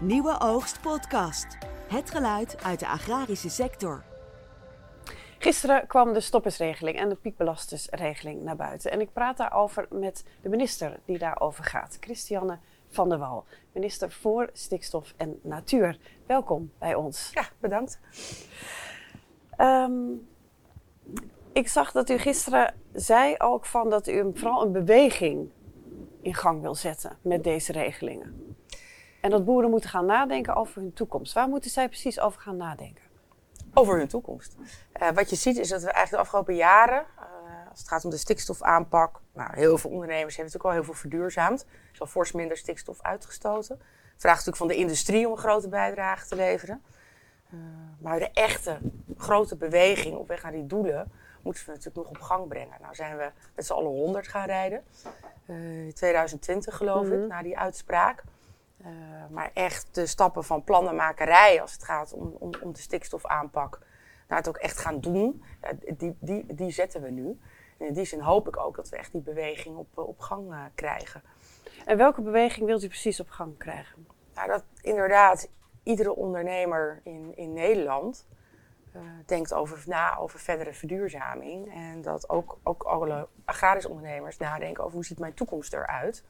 Nieuwe Oogst Podcast. Het geluid uit de agrarische sector. Gisteren kwam de stoppersregeling en de piekbelastersregeling naar buiten. En ik praat daarover met de minister die daarover gaat, Christiane van der Wal. Minister voor Stikstof en Natuur. Welkom bij ons. Ja, bedankt. Ehm, ik zag dat u gisteren zei ook van dat u vooral een beweging in gang wil zetten met deze regelingen. En dat boeren moeten gaan nadenken over hun toekomst. Waar moeten zij precies over gaan nadenken? Over hun toekomst. Uh, wat je ziet is dat we eigenlijk de afgelopen jaren, uh, als het gaat om de stikstofaanpak, nou, heel veel ondernemers hebben natuurlijk al heel veel verduurzaamd. Er is al fors minder stikstof uitgestoten. Het vraagt natuurlijk van de industrie om een grote bijdrage te leveren. Uh, maar de echte grote beweging op weg naar die doelen moeten we natuurlijk nog op gang brengen. Nou zijn we met z'n allen 100 gaan rijden. in 2020 geloof mm -hmm. ik, na die uitspraak. Uh, maar echt de stappen van plannenmakerij als het gaat om, om, om de stikstofaanpak naar het ook echt gaan doen, ja, die, die, die zetten we nu. En in die zin hoop ik ook dat we echt die beweging op, op gang uh, krijgen. En welke beweging wilt u precies op gang krijgen? Nou, dat inderdaad iedere ondernemer in, in Nederland uh, denkt over, na over verdere verduurzaming. En dat ook, ook alle agrarische ondernemers nadenken over hoe ziet mijn toekomst eruit.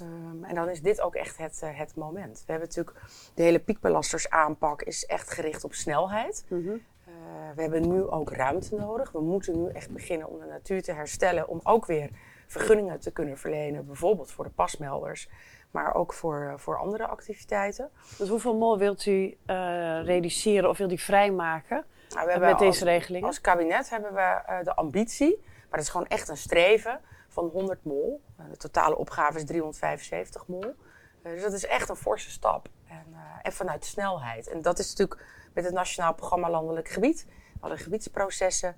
Um, en dan is dit ook echt het, uh, het moment. We hebben natuurlijk de hele piekbelastersaanpak is echt gericht op snelheid. Mm -hmm. uh, we hebben nu ook ruimte nodig. We moeten nu echt beginnen om de natuur te herstellen. Om ook weer vergunningen te kunnen verlenen. Bijvoorbeeld voor de pasmelders. Maar ook voor, voor andere activiteiten. Dus hoeveel mol wilt u reduceren of wilt u vrijmaken nou, we met deze regeling? Als kabinet hebben we de ambitie. Maar dat is gewoon echt een streven van 100 mol. De totale opgave is 375 mol. Dus dat is echt een forse stap. En, uh, en vanuit snelheid. En dat is natuurlijk met het Nationaal Programma Landelijk Gebied. We hadden gebiedsprocessen,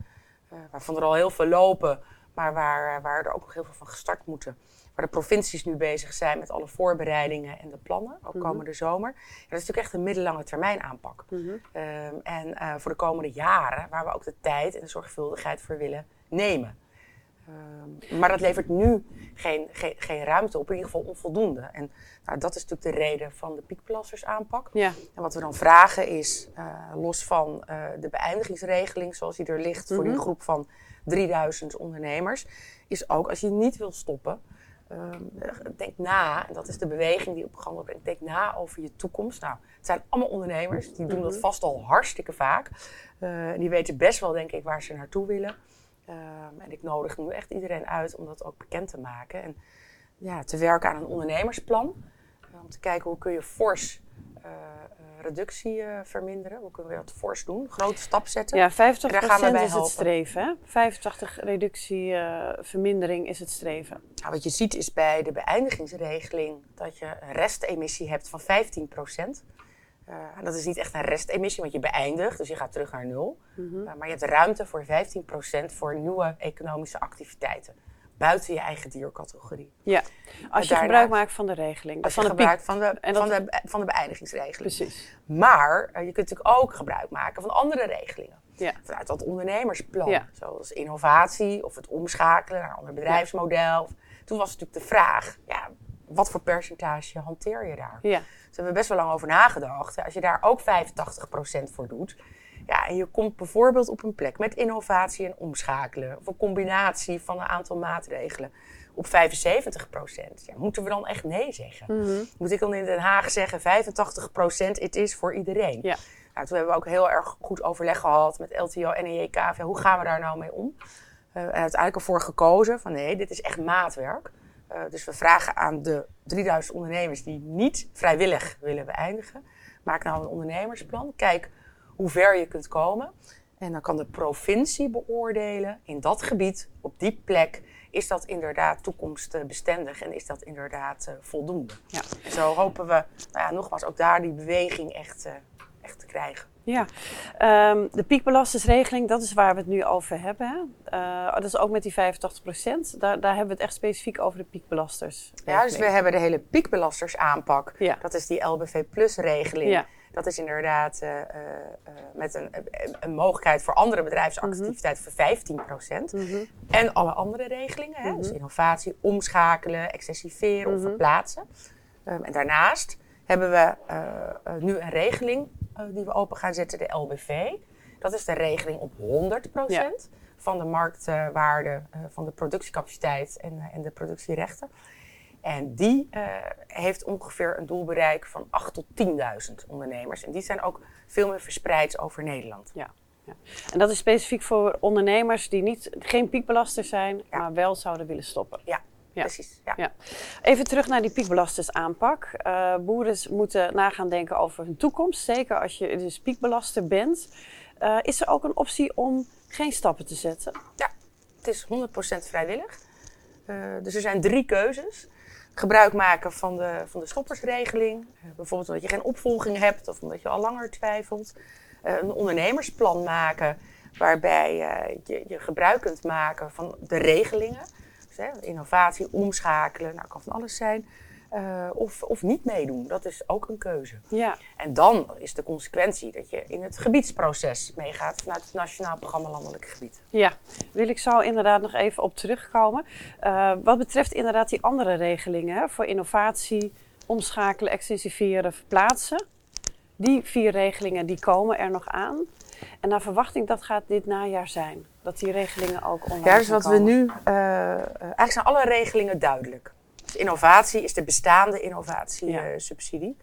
waarvan er al heel veel lopen, maar waar, waar er ook nog heel veel van gestart moeten. Waar de provincies nu bezig zijn met alle voorbereidingen en de plannen, ook Mhm. komende zomer. En dat is natuurlijk echt een middellange termijn aanpak. Um, en uh, voor de komende jaren, waar we ook de tijd en de zorgvuldigheid voor willen nemen. Um, maar dat levert nu geen, geen, geen ruimte op, in ieder geval onvoldoende. En nou, dat is natuurlijk de reden van de piekbelassersaanpak. Ja. En wat we dan vragen is, uh, los van uh, de beëindigingsregeling zoals die er ligt voor Mhm. die groep van 3000 ondernemers, is ook als je niet wil stoppen, um, denk na, en dat is de beweging die op gang wordt, denk na over je toekomst. Nou, het zijn allemaal ondernemers, die doen Mhm. dat vast al hartstikke vaak. Uh, die weten best wel, denk ik, waar ze naartoe willen. Um, en ik nodig nu echt iedereen uit om dat ook bekend te maken. En ja, te werken aan een ondernemersplan. Uh, om te kijken hoe kun je fors uh, reductie uh, verminderen. Hoe kunnen we dat fors doen? Grote stap zetten. Ja, 50% En daar gaan we bij is het streven. Hè? 85 reductie, eh, vermindering is het streven. Nou, wat je ziet is bij de beëindigingsregeling dat je een restemissie hebt van 15 Uh, en dat is niet echt een restemissie, want je beëindigt, dus je gaat terug naar nul. Mhm. Uh, maar je hebt ruimte voor 15% voor nieuwe economische activiteiten. Buiten je eigen diercategorie. Ja, als je gebruik maakt van de regeling. Als je van de gebruik van de, dat- van, de, van de beëindigingsregeling. Precies. Maar uh, je kunt natuurlijk ook gebruik maken van andere regelingen. Ja. Vanuit dat ondernemersplan. Ja. Zoals innovatie of het omschakelen naar een ander bedrijfsmodel. Toen was natuurlijk de vraag, ja, wat voor percentage hanteer je daar? Ja. Dus daar hebben we best wel lang over nagedacht. Als je daar ook 85% voor doet. Ja, en je komt bijvoorbeeld op een plek met innovatie en omschakelen. Of een combinatie van een aantal maatregelen. Op 75%. Ja, moeten we dan echt nee zeggen? Mhm. Moet ik dan in Den Haag zeggen 85% het is voor iedereen? Ja. Nou, toen hebben we ook heel erg goed overleg gehad met LTO en EJK. Ja, hoe gaan we daar nou mee om? Uh, en uiteindelijk ervoor gekozen van nee, dit is echt maatwerk. Uh, dus we vragen aan de 3000 ondernemers die niet vrijwillig willen beëindigen. Maak nou een ondernemersplan. Kijk hoe ver je kunt komen. En dan kan de provincie beoordelen in dat gebied, op die plek, is dat inderdaad toekomstbestendig en is dat inderdaad uh, voldoende. Ja. En zo hopen we, nou ja, nogmaals, ook daar die beweging echt, uh, echt te krijgen. Ja, um, de piekbelastersregeling, dat is waar we het nu over hebben. Uh, dat is ook met die 85 procent. Daar, daar hebben we het echt specifiek over de piekbelasters. Ja, dus we hebben de hele piekbelastersaanpak. Ja. Dat is die LBV Plus regeling. Ja. Dat is inderdaad uh, uh, met een, een, mogelijkheid voor andere bedrijfsactiviteiten Mhm. voor 15 procent. Mm -hmm. En alle andere regelingen, hè? Mhm. dus innovatie, omschakelen, excessiveren Mhm. of verplaatsen. Um, en daarnaast hebben we eh, eh, nu een regeling eh, die we open gaan zetten, de LBV. Dat is de regeling op 100% van de marktwaarde eh, van de productiecapaciteit en, eh, en de productierechten. En die eh, heeft ongeveer een doelbereik van 8 tot 10.000 ondernemers. En die zijn ook veel meer verspreid over Nederland. Ja. Ja. En dat is specifiek voor ondernemers die niet, geen piekbelaster zijn, Ja. maar wel zouden willen stoppen. Ja, Ja. precies. Ja. Ja. Even terug naar die piekbelastingsaanpak. Eh boeren moeten nagaan denken over hun toekomst, zeker als je dus piekbelaster bent. Eh, is er ook een optie om geen stappen te zetten? Het is 100% vrijwillig. Eh, dus er zijn drie keuzes. Gebruik maken van de, van de stoppersregeling. Bijvoorbeeld omdat je geen opvolging hebt of omdat je al langer twijfelt. Een ondernemersplan maken waarbij je, je gebruik kunt maken van de regelingen. Hè, innovatie, omschakelen, nou kan van alles zijn. Eh, of, of niet meedoen, dat is ook een keuze. Ja, En dan is de consequentie dat je in het gebiedsproces meegaat vanuit het Nationaal Programma Landelijk Gebied. ja. wil ik zo inderdaad nog even op terugkomen. Eh, wat betreft inderdaad die andere regelingen hè, voor innovatie, omschakelen, extensiveren, verplaatsen. Die vier regelingen die komen er nog aan. En naar verwachting dat gaat dit najaar zijn. Dat die regelingen ook online Ja, dus wat we nu. eh, eh, eigenlijk zijn alle regelingen duidelijk. Dus innovatie is de bestaande Ja. innovatiesubsidie.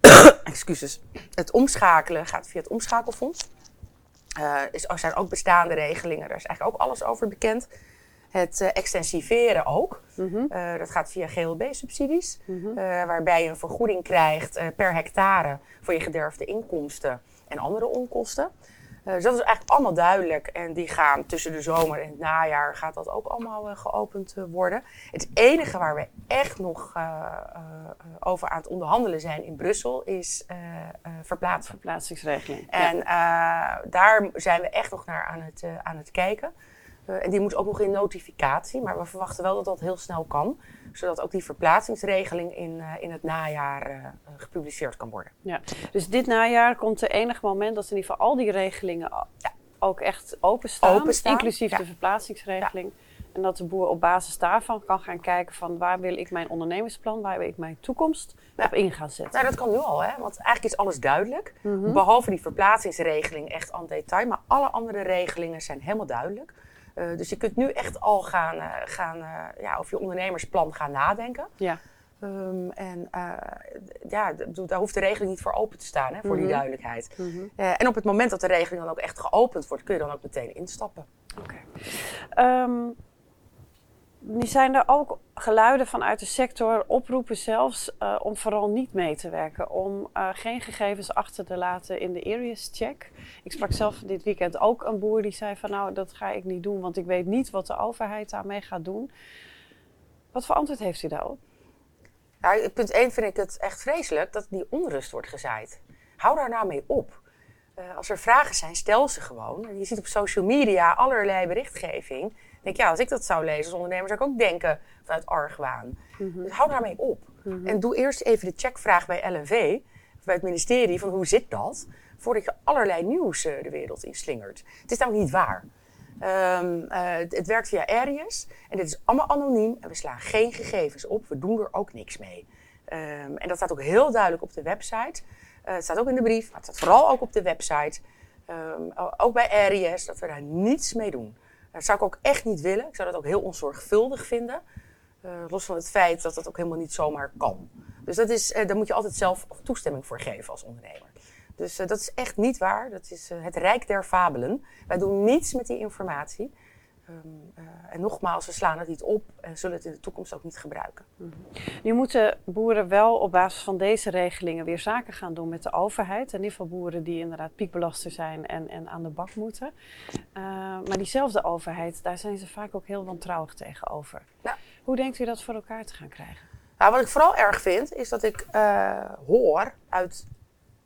Excuses. Het omschakelen gaat via het omschakelfonds. Eh is, er zijn ook bestaande regelingen, daar is eigenlijk ook alles over bekend. Het extensiveren ook. Mhm. Dat gaat via GLB-subsidies, Mhm. waarbij je een vergoeding krijgt per hectare voor je gederfde inkomsten en andere onkosten. Eh, dus dat is eigenlijk allemaal duidelijk. En die gaan tussen de zomer en het najaar gaat dat ook allemaal eh, geopend eh, worden. Het enige waar we echt nog over aan het onderhandelen zijn in Brussel is verplaatsen. Verplaatsingsregeling. En ja. daar zijn we echt nog naar aan het, aan het kijken. Eh, en die moet ook nog in notificatie, maar we verwachten wel dat dat heel snel kan. Zodat ook die verplaatsingsregeling in, eh, in het najaar eh, gepubliceerd kan worden. Dus dit najaar komt er enig moment dat in ieder geval al die regelingen o- ook echt openstaan. Openstaan, Inclusief ja. de verplaatsingsregeling. En dat de boer op basis daarvan kan gaan kijken van waar wil ik mijn ondernemersplan, waar wil ik mijn toekomst Ja. op in gaan zetten. Nou, dat kan nu al, hè? want eigenlijk is alles duidelijk. Mhm. Behalve die verplaatsingsregeling echt aan detail. Maar alle andere regelingen zijn helemaal duidelijk. Eh, dus je kunt nu echt al gaan, eh, gaan eh, ja, over je ondernemersplan gaan nadenken. Ja. Ehm, en ja, daar hoeft de regeling niet voor open te staan, hè, voor die Mhm. duidelijkheid. Mhm. En op het moment dat de regeling dan ook echt geopend wordt, kun je dan ook meteen instappen. Oké. Ehm, nu zijn er ook geluiden vanuit de sector, oproepen zelfs, eh, om vooral niet mee te werken. Om eh, geen gegevens achter te laten in de Areas check. Ik sprak zelf dit weekend ook een boer die zei van nou, dat ga ik niet doen, want ik weet niet wat de overheid daarmee gaat doen. Wat voor antwoord heeft u daarop? Nou, punt 1 vind ik het echt vreselijk dat die onrust wordt gezaaid. Hou daar nou mee op. Eh, als er vragen zijn, stel ze gewoon. Je ziet op social media allerlei berichtgeving. Denk ik, ja, als ik dat zou lezen als ondernemer, zou ik ook denken vanuit argwaan. Dus hou daarmee op. En doe eerst even de checkvraag bij LNV, of bij het ministerie, van hoe zit dat? Voordat je allerlei nieuws eh, de wereld inslingert. Het is namelijk niet waar. Ehm, eh, het, het werkt via Aries en dit is allemaal anoniem en we slaan geen gegevens op. We doen er ook niks mee. Ehm, en dat staat ook heel duidelijk op de website. Eh, het staat ook in de brief, maar het staat vooral ook op de website. Ehm, ook bij Aries, dat we daar niets mee doen. Dat zou ik ook echt niet willen. Ik zou dat ook heel onzorgvuldig vinden. Eh, los van het feit dat dat ook helemaal niet zomaar kan. Dus dat is, eh, daar moet je altijd zelf toestemming voor geven als ondernemer. Dus eh, dat is echt niet waar. Dat is het rijk der fabelen. Wij doen niets met die informatie. Ehm, eh, en nogmaals, we slaan het niet op en zullen het in de toekomst ook niet gebruiken. Nu moeten boeren wel op basis van deze regelingen weer zaken gaan doen met de overheid. In ieder geval boeren die inderdaad piekbelaster zijn en, en aan de bak moeten. Eh, maar diezelfde overheid, daar zijn ze vaak ook heel wantrouwig tegenover. Ja. Hoe denkt u dat voor elkaar te gaan krijgen? Nou, wat ik vooral erg vind, is dat ik eh, hoor uit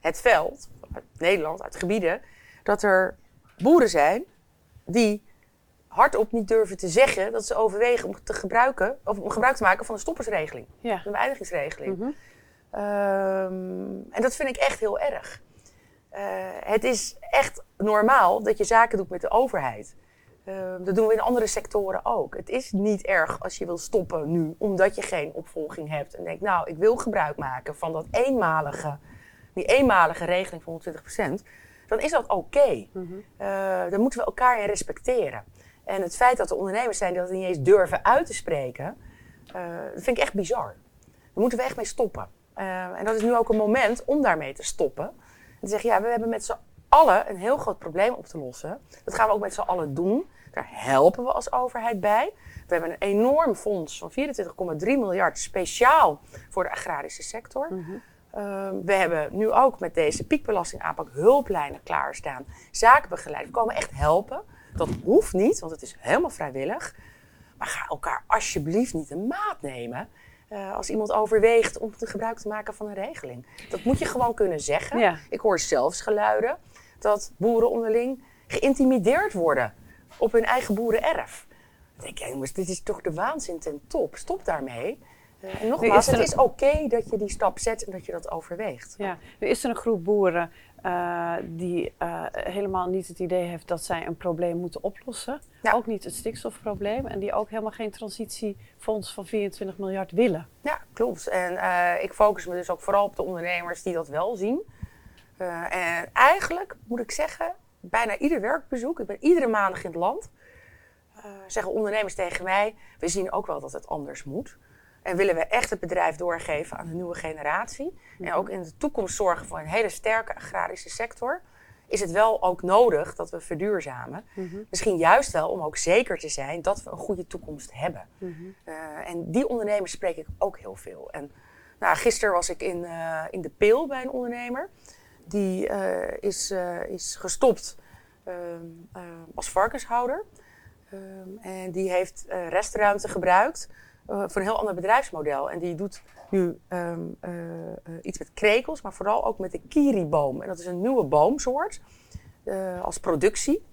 het veld, uit Nederland, uit gebieden, dat er boeren zijn die hardop niet durven te zeggen dat ze overwegen om te gebruiken, of om gebruik te maken van de stoppersregeling, Ja. de beëindigingsregeling. Mhm. Ehm, en dat vind ik echt heel erg. Eh, het is echt normaal dat je zaken doet met de overheid. Uh, dat doen we in andere sectoren ook. Het is niet erg als je wil stoppen nu, omdat je geen opvolging hebt. En denkt, nou, ik wil gebruik maken van dat eenmalige, die eenmalige regeling van 120%. Dan is dat oké. Okay. dan moeten we elkaar in respecteren. En het feit dat er ondernemers zijn die dat niet eens durven uit te spreken, dat vind ik echt bizar. Daar moeten we echt mee stoppen. en dat is nu ook een moment om daarmee te stoppen. En te zeggen, ja, we hebben met z'n allen een heel groot probleem op te lossen. Dat gaan we ook met z'n allen doen. Daar helpen we als overheid bij. We hebben een enorm fonds van 24,3 miljard speciaal voor de agrarische sector. Mm we hebben nu ook met deze piekbelastingaanpak hulplijnen klaarstaan. Zakenbegeleid. We komen echt helpen. Dat hoeft niet, want het is helemaal vrijwillig. Maar ga elkaar alsjeblieft niet een maat nemen. Uh, als iemand overweegt om gebruik te maken van een regeling. Dat moet je gewoon kunnen zeggen. Ik hoor zelfs geluiden dat boeren onderling geïntimideerd worden op hun eigen boerenerf. Dan denk ik, jongens, dit is toch de waanzin ten top. Stop daarmee. Uh, en nogmaals, het is oké dat je die stap zet en dat je dat overweegt. Ja, nu is er een groep boeren uh, die uh, helemaal niet het idee heeft dat zij een probleem moeten oplossen. Ja. Ook niet het stikstofprobleem. En die ook helemaal geen transitiefonds van 24 miljard willen. Ja, klopt. En ik focus me dus ook vooral op de ondernemers die dat wel zien. en eigenlijk moet ik zeggen, bijna ieder werkbezoek, ik ben iedere maandag in het land, zeggen ondernemers tegen mij: we zien ook wel dat het anders moet. En willen we echt het bedrijf doorgeven aan de nieuwe generatie. En ook in de toekomst zorgen voor een hele sterke agrarische sector. Is het wel ook nodig dat we verduurzamen? Mhm. Misschien juist wel om ook zeker te zijn dat we een goede toekomst hebben. Mhm. uh, en die ondernemers spreek ik ook heel veel. En nou, gisteren was ik in, uh, in de Peel bij een ondernemer die uh, is, is gestopt uh, als varkenshouder. Ehm, en die heeft restruimte gebruikt voor een heel ander bedrijfsmodel. En die doet nu ehm, iets met krekels, maar vooral ook met de kiriboom. En dat is een nieuwe boomsoort als productie.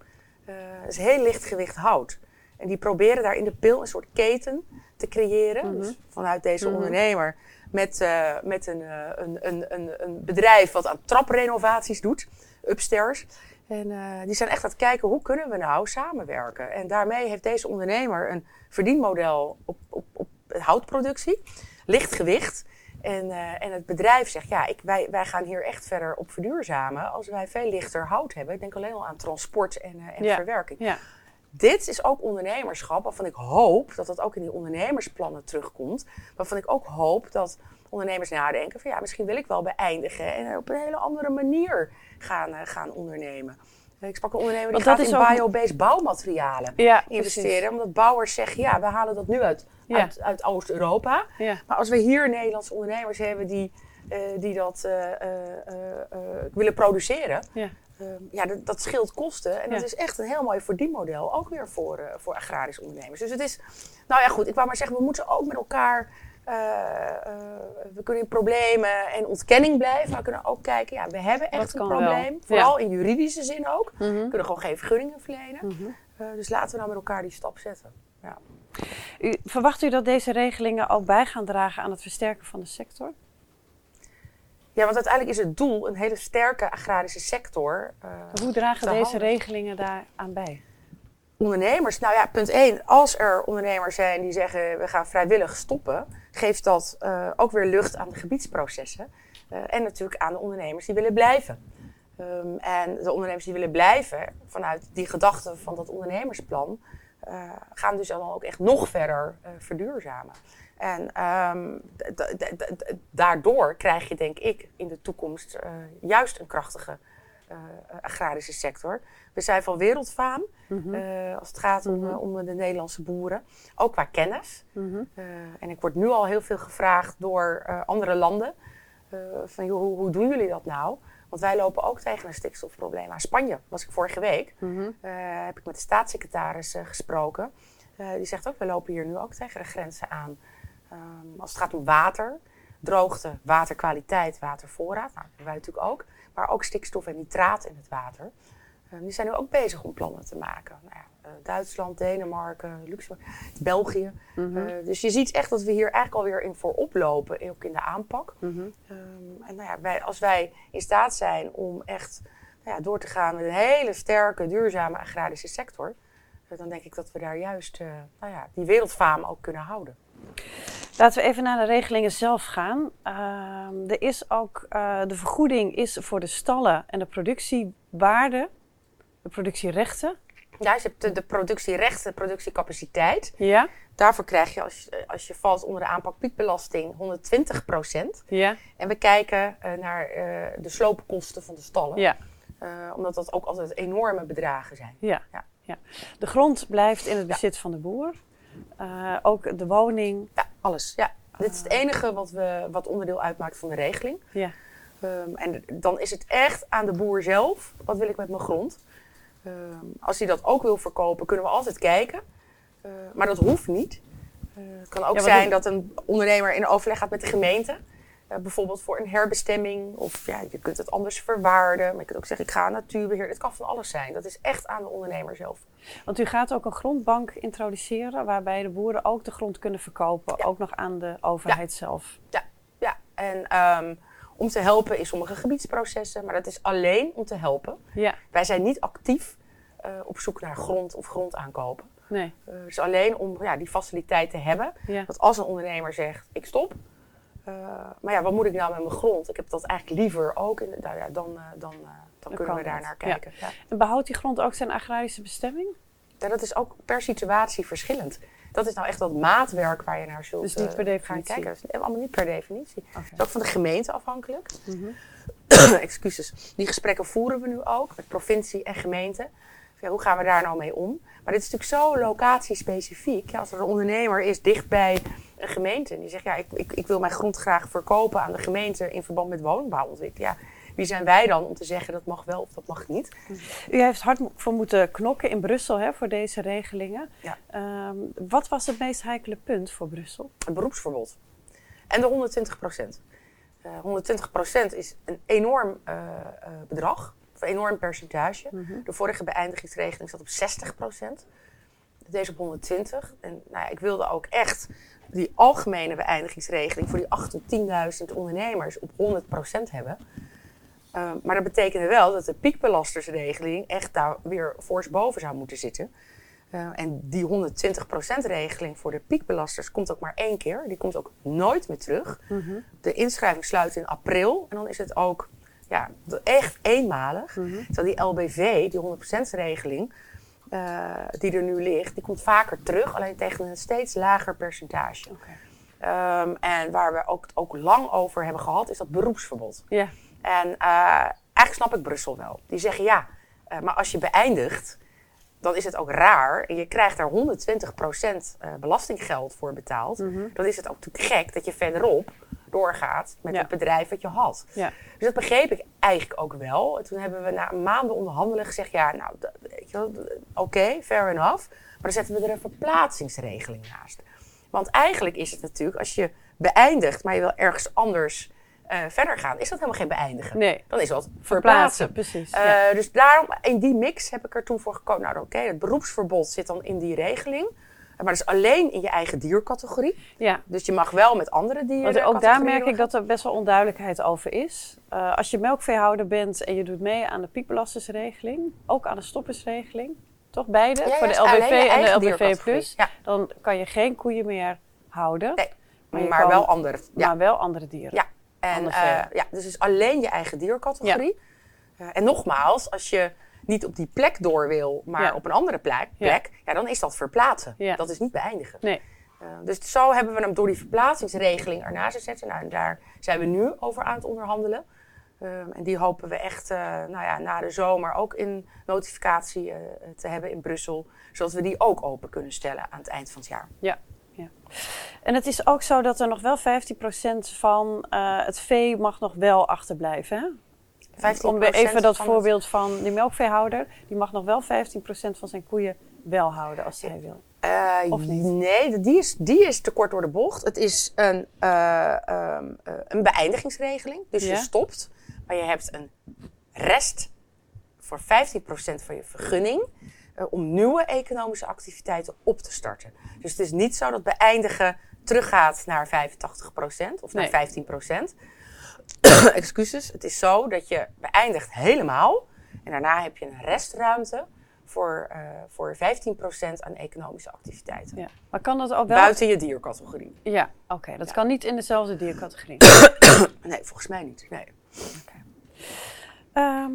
Het is heel lichtgewicht hout. En die proberen daar in de pil een soort keten te creëren. Mm -hmm. Dus vanuit deze mm -hmm. ondernemer met, uh, met een, uh, een, een, een, een, bedrijf wat aan traprenovaties doet, upstairs. En uh, die zijn echt aan het kijken hoe kunnen we nou samenwerken. En daarmee heeft deze ondernemer een verdienmodel op houtproductie, licht gewicht. En, en het bedrijf zegt, ja, ik, wij, wij gaan hier echt verder op verduurzamen als wij veel lichter hout hebben. Ik denk alleen al aan transport en, en ja. verwerking. Ja dit is ook ondernemerschap, waarvan ik hoop dat dat ook in die ondernemersplannen terugkomt. Waarvan ik ook hoop dat ondernemers nadenken van ja, misschien wil ik wel beëindigen en op een hele andere manier gaan, uh, gaan ondernemen. Ik sprak een ondernemer die gaat in ook... bio-based bouwmaterialen ja, investeren. Precies. Omdat bouwers zeggen, ja, we halen dat nu uit, ja. uit, uit Oost-Europa. Ja. Maar als we hier Nederlandse ondernemers hebben die, uh, die dat uh, willen produceren... Um, ja, dat, dat, scheelt kosten. En ja. dat is echt een heel mooi verdienmodel. Ook weer voor, voor agrarisch ondernemers. Dus het is, nou ja goed, ik wou maar zeggen, we moeten ook met elkaar, we kunnen in problemen en ontkenning blijven. Maar we kunnen ook kijken, ja, we hebben echt een probleem. Wel. Vooral ja. in juridische zin ook. Mm -hmm. We kunnen gewoon geen vergunningen verlenen. Mm -hmm. dus laten we nou met elkaar die stap zetten. Ja. U, verwacht u dat deze regelingen ook bij gaan dragen aan het versterken van de sector? Ja, want uiteindelijk is het doel een hele sterke agrarische sector. Uh, Hoe dragen deze regelingen daaraan bij? Ondernemers, nou ja, punt 1. Als er ondernemers zijn die zeggen we gaan vrijwillig stoppen, geeft dat uh, ook weer lucht aan de gebiedsprocessen. Uh, en natuurlijk aan de ondernemers die willen blijven. Um, en de ondernemers die willen blijven, vanuit die gedachte van dat ondernemersplan, gaan dus dan ook echt nog verder verduurzamen. En um, daardoor krijg je, denk ik, in de toekomst uh, juist een krachtige agrarische sector. We zijn van wereldfaam mm -hmm. uh, als het gaat om, mm -hmm. om, de Nederlandse boeren. Ook qua kennis. Mm -hmm. en ik word nu al heel veel gevraagd door andere landen. van joh, hoe, hoe, doen jullie dat nou? Want wij lopen ook tegen een stikstofprobleem. Aan Spanje was ik vorige week. heb ik met de staatssecretaris gesproken. die zegt ook, we lopen hier nu ook tegen de grenzen aan. Um, als het gaat om water, droogte, waterkwaliteit, watervoorraad, nou, dat hebben wij natuurlijk ook. Maar ook stikstof en nitraat in het water. Um, die zijn nu ook bezig om plannen te maken. Nou ja, Duitsland, Denemarken, Luxemburg, België. Mm -hmm. uh, dus je ziet echt dat we hier eigenlijk alweer in voorop lopen, ook in de aanpak. Mm -hmm. um, en nou ja, wij, als wij in staat zijn om echt nou ja, door te gaan met een hele sterke, duurzame agrarische sector eh, dan denk ik dat we daar juist eh, nou ja, die wereldfaam ook kunnen houden. Laten we even naar de regelingen zelf gaan. Ehm, er is ook, eh, de vergoeding is voor de stallen en de productiewaarde, de productierechten. Ja, je hebt de, de productierechten, de productiecapaciteit. Ja, Daarvoor krijg je, als je, als je valt onder de aanpak piekbelasting, 120 ja, En we kijken eh, naar eh, de sloopkosten van de stallen. ja, Eh, omdat dat ook altijd enorme bedragen zijn. ja, Ja. ja. De grond blijft in het bezit van de boer. Eh, ook de woning. Ja, alles. Ja. Dit is het enige wat, we, wat onderdeel uitmaakt van de regeling. Ja, Ehm, en dan is het echt aan de boer zelf. Wat wil ik met mijn grond? Ehm, als hij dat ook wil verkopen, kunnen we altijd kijken. Eh, maar dat hoeft niet. Eh, het kan ook Ja, zijn dat een ondernemer in overleg gaat met de gemeente. Eh, bijvoorbeeld voor een herbestemming. Of ja, je kunt het anders verwaarden. Maar je kunt ook zeggen, ik ga natuurbeheer. Het kan van alles zijn. Dat is echt aan de ondernemer zelf. want u gaat ook een grondbank introduceren waarbij de boeren ook de grond kunnen verkopen, Ja. ook nog aan de overheid zelf. Ja, ja. en ehm, om te helpen in sommige gebiedsprocessen. Maar dat is alleen om te helpen. Ja, Wij zijn niet actief eh, op zoek naar grond of grond aankopen. nee, Eh, dus alleen om ja, die faciliteit te hebben. ja, Dat als een ondernemer zegt, ik stop. eh, maar ja, wat moet ik nou met mijn grond? Ik heb dat eigenlijk liever ook. In, nou ja, dan dan, dan kunnen we daar naar kijken. Ja. En behoudt die grond ook zijn agrarische bestemming? Ja, dat is ook per situatie verschillend. Dat is nou echt dat maatwerk waar je naar zult Dus niet eh, per gaan definitie? kijken. Dat is allemaal niet per definitie. Oké. Het is ook van de gemeente afhankelijk. Mhm. Excuses. Die gesprekken voeren we nu ook met provincie en gemeente. Ja, hoe gaan we daar nou mee om? Maar dit is natuurlijk zo locatiespecifiek. Ja, als er een ondernemer is dichtbij een gemeente en die zegt: ja, ik, ik, ik wil mijn grond graag verkopen aan de gemeente in verband met woningbouwontwikkeling. Ja, wie zijn wij dan om te zeggen dat mag wel of dat mag niet? U heeft hard voor moeten knokken in Brussel hè, voor deze regelingen. Ja. Ehm, wat was het meest heikele punt voor Brussel? Het beroepsverbod. En de 120 procent. 120 procent is een enorm eh, eh, bedrag, of een enorm percentage. De vorige beëindigingsregeling zat op 60 procent. Deze op 120. En nou ja, ik wilde ook echt die algemene beëindigingsregeling voor die 8 tot 10.000 ondernemers op 100 procent hebben. Eh, maar dat betekende wel dat de piekbelastersregeling echt daar weer voorsboven zou moeten zitten. Eh, en die 120% regeling voor de piekbelasters komt ook maar één keer. Die komt ook nooit meer terug. De inschrijving sluit in april. En dan is het ook ja, echt eenmalig. Terwijl die LBV, die 100% regeling, eh, die er nu ligt, die komt vaker terug. Alleen tegen een steeds lager percentage. Ehm, en waar we ook, ook lang over hebben gehad, is dat beroepsverbod. Ja, En eh, eigenlijk snap ik Brussel wel. Die zeggen ja, eh, maar als je beëindigt, dan is het ook raar. En je krijgt daar 120% eh, belastinggeld voor betaald. Dan is het ook natuurlijk gek dat je verderop doorgaat met Ja. het bedrijf wat je had. ja, Dus dat begreep ik eigenlijk ook wel. En toen hebben we na maanden onderhandelen gezegd: ja, nou, d- weet je wel, d- oké, fair enough. Maar dan zetten we er een verplaatsingsregeling naast. Want eigenlijk is het natuurlijk, als je beëindigt, maar je wil ergens anders eh, verder gaan, is dat helemaal geen beëindigen. nee. Dan is dat Verplaatsen, precies. Eh, ja. Dus daarom, in die mix heb ik er toen voor gekozen. Nou, oké, het beroepsverbod zit dan in die regeling. Maar dat is alleen in je eigen diercategorie. ja. Dus je mag wel met andere dieren. Want ook daar merk ik dat er best wel onduidelijkheid over is. Eh, als je melkveehouder bent en je doet mee aan de piekbelastersregeling, ook aan de stoppersregeling, toch beide, Ja, voor de LBV en de LBV plus, Ja. dan kan je geen koeien meer houden, Nee, Maar wel andere. Ja. maar wel andere dieren. Ja, en vee. ja, dus is alleen je eigen diercategorie. Eh, en nogmaals, als je niet op die plek door wil, maar Ja. op een andere plek, plek ja. dan is dat verplaatsen. Dat is niet beëindigen. Nee. Dus zo hebben we hem door die verplaatsingsregeling ernaast gezet. Nou, en daar zijn we nu over aan het onderhandelen. Eh, en die hopen we echt nou ja, na de zomer ook in notificatie te hebben in Brussel. Zodat we die ook open kunnen stellen aan het eind van het jaar. Ja, ja. En het is ook zo dat er nog wel 15% van eh, het vee mag nog wel achterblijven. Hè? 15% Om even dat van het- voorbeeld van die melkveehouder, die mag nog wel 15% van zijn koeien wel houden als hij wil. Eh, Of niet? Nee, die is, die is te kort door de bocht. Het is een, eh, ehm, eh, een beëindigingsregeling. Dus Ja. je stopt, maar je hebt een rest voor 15% van je vergunning eh, om nieuwe economische activiteiten op te starten. Dus het is niet zo dat beëindigen teruggaat naar 85% of naar Nee. 15%. Excuses. Het is zo dat je beëindigt helemaal en daarna heb je een restruimte voor, eh voor 15% aan economische activiteiten. Ja. Maar kan dat ook wel? Buiten je diercategorie. Ja, oké. dat Ja. kan niet in dezelfde diercategorie. Nee, volgens mij niet. Nee. Ehm,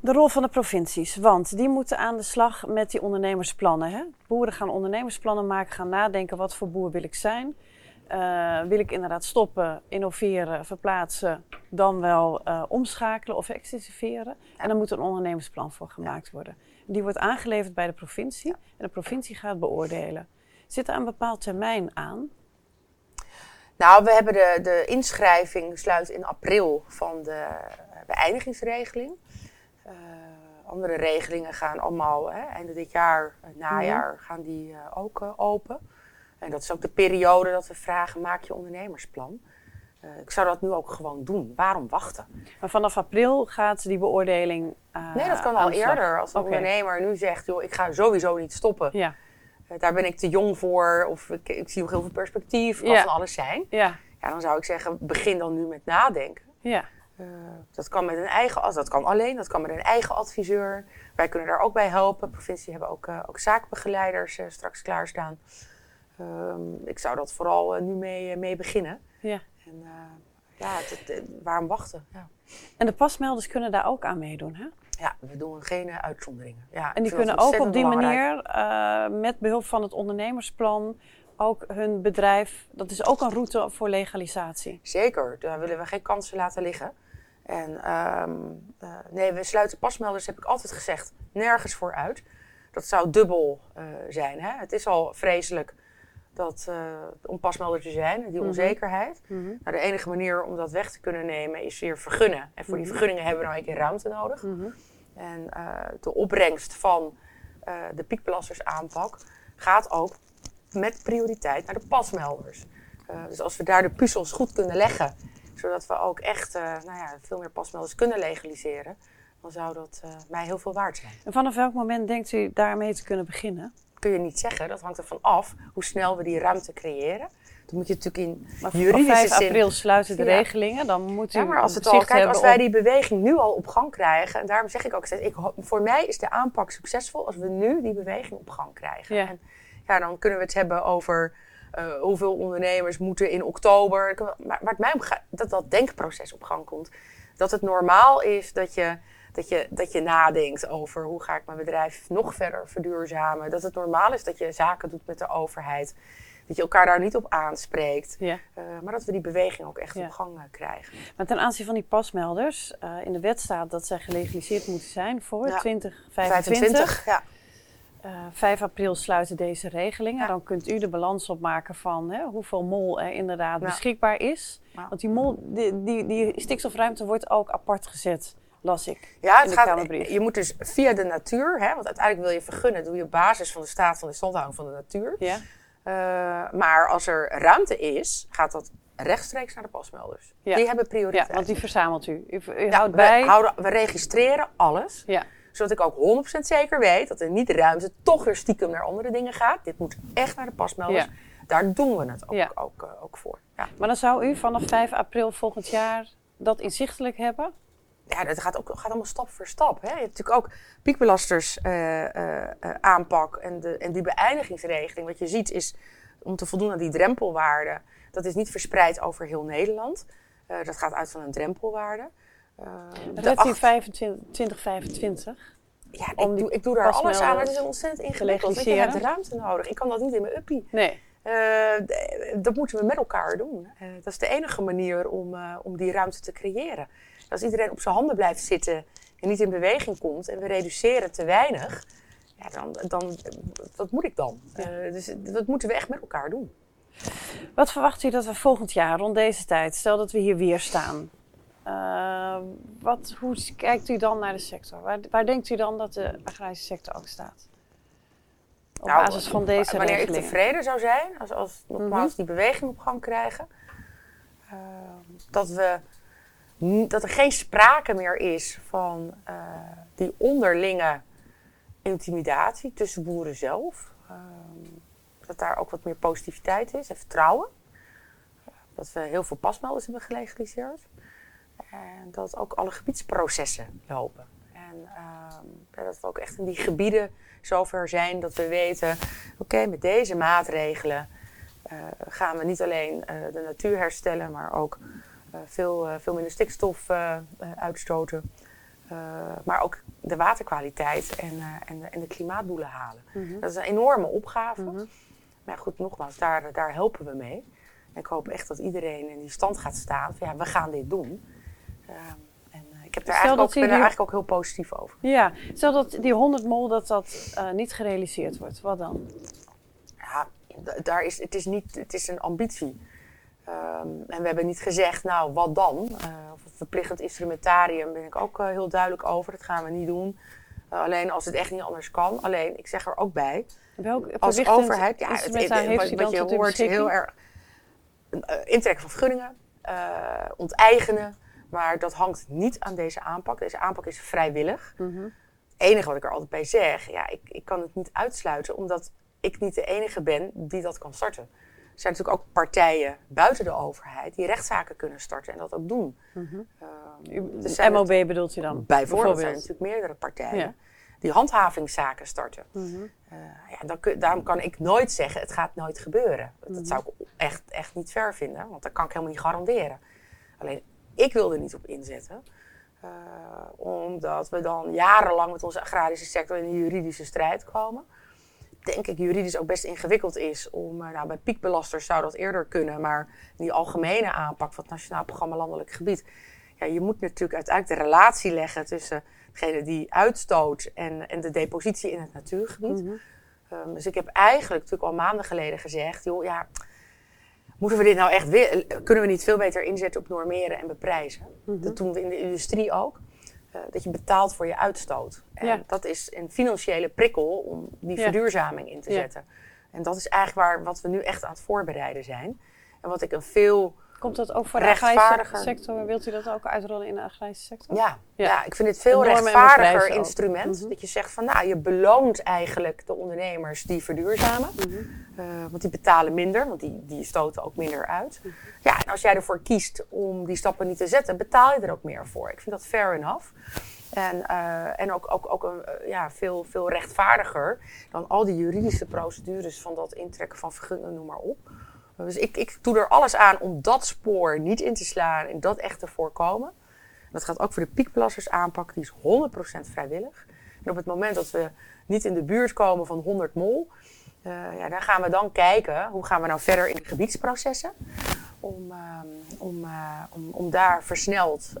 de rol van de provincies. Want die moeten aan de slag met die ondernemersplannen. Hè? Boeren gaan ondernemersplannen maken, gaan nadenken: wat voor boer wil ik zijn? Eh, wil ik inderdaad stoppen, innoveren, verplaatsen, dan wel eh, omschakelen of extensiveren? En dan moet een ondernemersplan voor gemaakt worden. Die wordt aangeleverd bij de provincie en de provincie gaat beoordelen. Zit er een bepaald termijn aan? Nou, we hebben de, de inschrijving sluit in april van de eh, beëindigingsregeling. Eh, andere regelingen gaan allemaal hè, einde dit jaar, najaar, gaan die eh, ook eh, open. En dat is ook de periode dat we vragen, maak je ondernemersplan. Ik zou dat nu ook gewoon doen. Waarom wachten? Maar vanaf april gaat die beoordeling. Nee, dat kan al eerder. Als een ondernemer nu zegt, joh, ik ga sowieso niet stoppen. Ja, daar ben ik te jong voor. Of ik, ik zie nog heel veel perspectief. Kan Ja. van alles zijn. ja, Ja, dan zou ik zeggen, begin dan nu met nadenken. ja. Eh, dat kan met een eigen, as- dat kan alleen, dat kan met een eigen adviseur. Wij kunnen daar ook bij helpen. Provincie hebben ook, eh, ook zaakbegeleiders eh, straks klaarstaan. Ehm, ik zou dat vooral nu mee, mee beginnen. ja. En ja, het- waarom wachten? Ja. En de pasmelders kunnen daar ook aan meedoen. Hè? ja, we doen geen uitzonderingen. Ja, En die kunnen ook op die belangrijk. manier, met behulp van het ondernemersplan, ook hun bedrijf. Dat is ook een route voor legalisatie. Zeker, daar willen we geen kansen laten liggen. En ehm, eh, nee, we sluiten pasmelders, heb ik altijd gezegd, nergens voor uit. Dat zou dubbel eh, zijn. Hè? Het is al vreselijk dat, eh, om pasmelder te zijn, die onzekerheid. Nou, de enige manier om dat weg te kunnen nemen is weer vergunnen. En voor die vergunningen hebben we nou een keer ruimte nodig. En de opbrengst van de piekbelassersaanpak gaat ook met prioriteit naar de pasmelders. Dus als we daar de puzzels goed kunnen leggen, zodat we ook echt eh, nou ja, veel meer pasmelders kunnen legaliseren, dan zou dat eh, mij heel veel waard zijn. En vanaf welk moment denkt u daarmee te kunnen beginnen? Kun je niet zeggen, dat hangt ervan af hoe snel we die ruimte creëren. Dan moet je natuurlijk in Maar op juridische 5 zin... april sluiten de Ja. regelingen. Dan moet u Ja, maar als, het al, kijk, als wij die beweging nu al op gang krijgen, en daarom zeg ik ook steeds, ik, voor mij is de aanpak succesvol als we nu die beweging op gang krijgen. Ja. En ja, dan kunnen we het hebben over eh, hoeveel ondernemers moeten in oktober, maar waar het mij om gaat, dat dat denkproces op gang komt. Dat het normaal is dat je, dat, je, dat je nadenkt over hoe ga ik mijn bedrijf nog verder verduurzamen. Dat het normaal is dat je zaken doet met de overheid. Dat je elkaar daar niet op aanspreekt. Ja. Eh, maar dat we die beweging ook echt Ja. op gang eh, krijgen. Maar ten aanzien van die pasmelders, in de wet staat dat zij gelegaliseerd moeten zijn voor Ja. 2025. 25, ja. Eh, 5 april sluiten deze regelingen. Ja. Dan kunt u de balans opmaken van hè, hoeveel mol er inderdaad Ja. beschikbaar is. Ja. Want die, mol, die, die, die stikstofruimte wordt ook apart gezet, las ik. Ja, het gaat, je moet dus via de natuur, hè, want uiteindelijk wil je vergunnen, doe je op basis van de staat van de standhouding van de natuur. Ja? Eh, maar als er ruimte is, gaat dat rechtstreeks naar de pasmelders. Ja. Die hebben ja, prioriteit. want die verzamelt u. U, u Ja, houdt we, bij. houden, we registreren alles, Ja. Zodat ik ook 100% zeker weet dat er niet ruimte toch weer stiekem naar andere dingen gaat. Dit moet echt naar de pasmelders. Ja. Daar doen we het ook, Ja. ook, eh, ook voor. Ja. Maar dan zou u vanaf 5 april volgend jaar dat inzichtelijk hebben. ja, dat gaat, ook, gaat allemaal stap voor stap. Hè. Je hebt natuurlijk ook piekbelasters eh, eh, aanpak en, de, en die beëindigingsregeling. Wat je ziet is, om te voldoen aan die drempelwaarde, dat is niet verspreid over heel Nederland. Dat gaat uit van een drempelwaarde. Eh, de Redt u acht- 25, 2025? ja, ik, doe, ik doe daar alles aan, maar het is ontzettend te ingewikkeld. want Je hebt legaliseren? ruimte nodig. Ik kan dat niet in mijn uppie. Nee. Eh, dat moeten we met elkaar doen. Eh, dat is de enige manier om, eh, om die ruimte te creëren. Als iedereen op zijn handen blijft zitten en niet in beweging komt en we reduceren te weinig, ja, dan, dan, wat moet ik dan? Dus dat moeten we echt met elkaar doen. Wat verwacht u dat we volgend jaar rond deze tijd, stel dat we hier weer staan, eh, wat, hoe kijkt u dan naar de sector? Waar, waar denkt u dan dat de agrarische sector ook staat? Op Nou, basis van deze Wanneer ik tevreden zou zijn, als, als nogmaals Mhm. die beweging op gang krijgen, eh, dat, we, dat er geen sprake meer is van eh, die onderlinge intimidatie tussen boeren zelf. Ehm, dat daar ook wat meer positiviteit is en vertrouwen. Dat we heel veel pasmelders hebben gelegaliseerd. En dat ook alle gebiedsprocessen lopen. En ehm, dat we ook echt in die gebieden zover zijn dat we weten: oké, met deze maatregelen uh, gaan we niet alleen uh, de natuur herstellen, maar ook uh, veel, veel minder stikstof uitstoten. maar ook de waterkwaliteit en, en, de, en de klimaatdoelen halen. Mm -hmm. Dat is een enorme opgave. Mm -hmm. Maar goed, nogmaals, daar, daar helpen we mee. En ik hoop echt dat iedereen in die stand gaat staan van ja, we gaan dit doen. Ehm, en ik heb daar eigenlijk ook, ben daar eigenlijk ook heel positief over. Ja, stel dat die 100 mol dat dat niet gerealiseerd wordt, wat dan? Ja, daar is, het, is niet, het is een ambitie. Um, en we hebben niet gezegd, nou, wat dan? Uh, verplichtend instrumentarium ben ik ook uh, heel duidelijk over. Dat gaan we niet doen. Uh, alleen als het echt niet anders kan. Alleen, ik zeg er ook bij. Welk als overheid, ja, het, het, het, wat, wat je hoort heel erg. intrekken van vergunningen, onteigenen. Maar dat hangt niet aan deze aanpak. Deze aanpak is vrijwillig. Mm -hmm. Het enige wat ik er altijd bij zeg, ja, ik, ik kan het niet uitsluiten, omdat ik niet de enige ben die dat kan starten. Er zijn natuurlijk ook partijen buiten de overheid die rechtszaken kunnen starten en dat ook doen. Mm -hmm. uh, dus MOB bedoelt je dan? Bijvoorbeeld, er zijn natuurlijk meerdere partijen ja. die handhavingszaken starten. Mm -hmm. uh, ja, dan, daarom kan ik nooit zeggen, het gaat nooit gebeuren. Mm -hmm. Dat zou ik echt, echt niet ver vinden, want dat kan ik helemaal niet garanderen. Alleen, ik wil er niet op inzetten. Uh, omdat we dan jarenlang met onze agrarische sector in een juridische strijd komen denk ik juridisch ook best ingewikkeld is. Om, nou, bij piekbelasters zou dat eerder kunnen, maar die algemene aanpak van het Nationaal Programma Landelijk Gebied. Ja, je moet natuurlijk uiteindelijk de relatie leggen tussen degene die uitstoot en, en de depositie in het natuurgebied. Mm -hmm. um, dus ik heb eigenlijk natuurlijk al maanden geleden gezegd, joh, ja, moeten we dit nou echt weer, kunnen we niet veel beter inzetten op normeren en beprijzen? -hmm. Dat doen we in de industrie ook. Uh, dat je betaalt voor je uitstoot. En ja. dat is een financiële prikkel om die ja. verduurzaming in te zetten. En dat is eigenlijk waar, wat we nu echt aan het voorbereiden zijn. En wat ik een veel Komt dat ook voor de agrarische sector? Wilt u dat ook uitrollen in de agrarische sector? Ja, ja. ik vind het veel rechtvaardiger instrument. Mm -hmm. Dat je zegt van nou, je beloont eigenlijk de ondernemers die verduurzamen. Mm -hmm. uh, want die betalen minder, want die, die stoten ook minder uit. Mm -hmm. Ja, en als jij ervoor kiest om die stappen niet te zetten, betaal je er ook meer voor. Ik vind dat fair enough. En, uh, en ook, ook, ook een, uh, ja, veel, veel rechtvaardiger dan al die juridische procedures van dat intrekken van vergunningen, noem maar op. Dus ik, ik doe er alles aan om dat spoor niet in te slaan en dat echt te voorkomen. Dat gaat ook voor de piekbelasters aanpak, die is 100% vrijwillig. En op het moment dat we niet in de buurt komen van 100 mol, uh, ja, dan gaan we dan kijken hoe gaan we nou verder in de gebiedsprocessen. Om, uh, om, uh, om, om daar versneld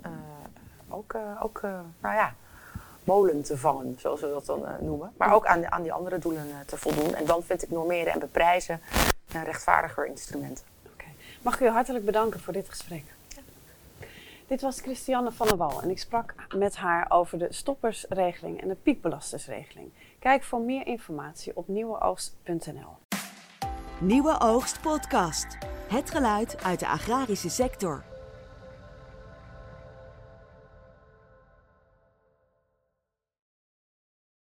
ook, ook nou ja, molen te vangen, zoals we dat dan noemen. Maar ook aan, aan die andere doelen te voldoen. En dan vind ik normeren en beprijzen een rechtvaardiger instrument. Okay. Mag ik u hartelijk bedanken voor dit gesprek. Ja. Dit was Christiane van der Wal en ik sprak met haar over de stoppersregeling en de piekbelastersregeling. Kijk voor meer informatie op nieuweoogst.nl. Nieuwe Oogst Podcast. Het geluid uit de agrarische sector.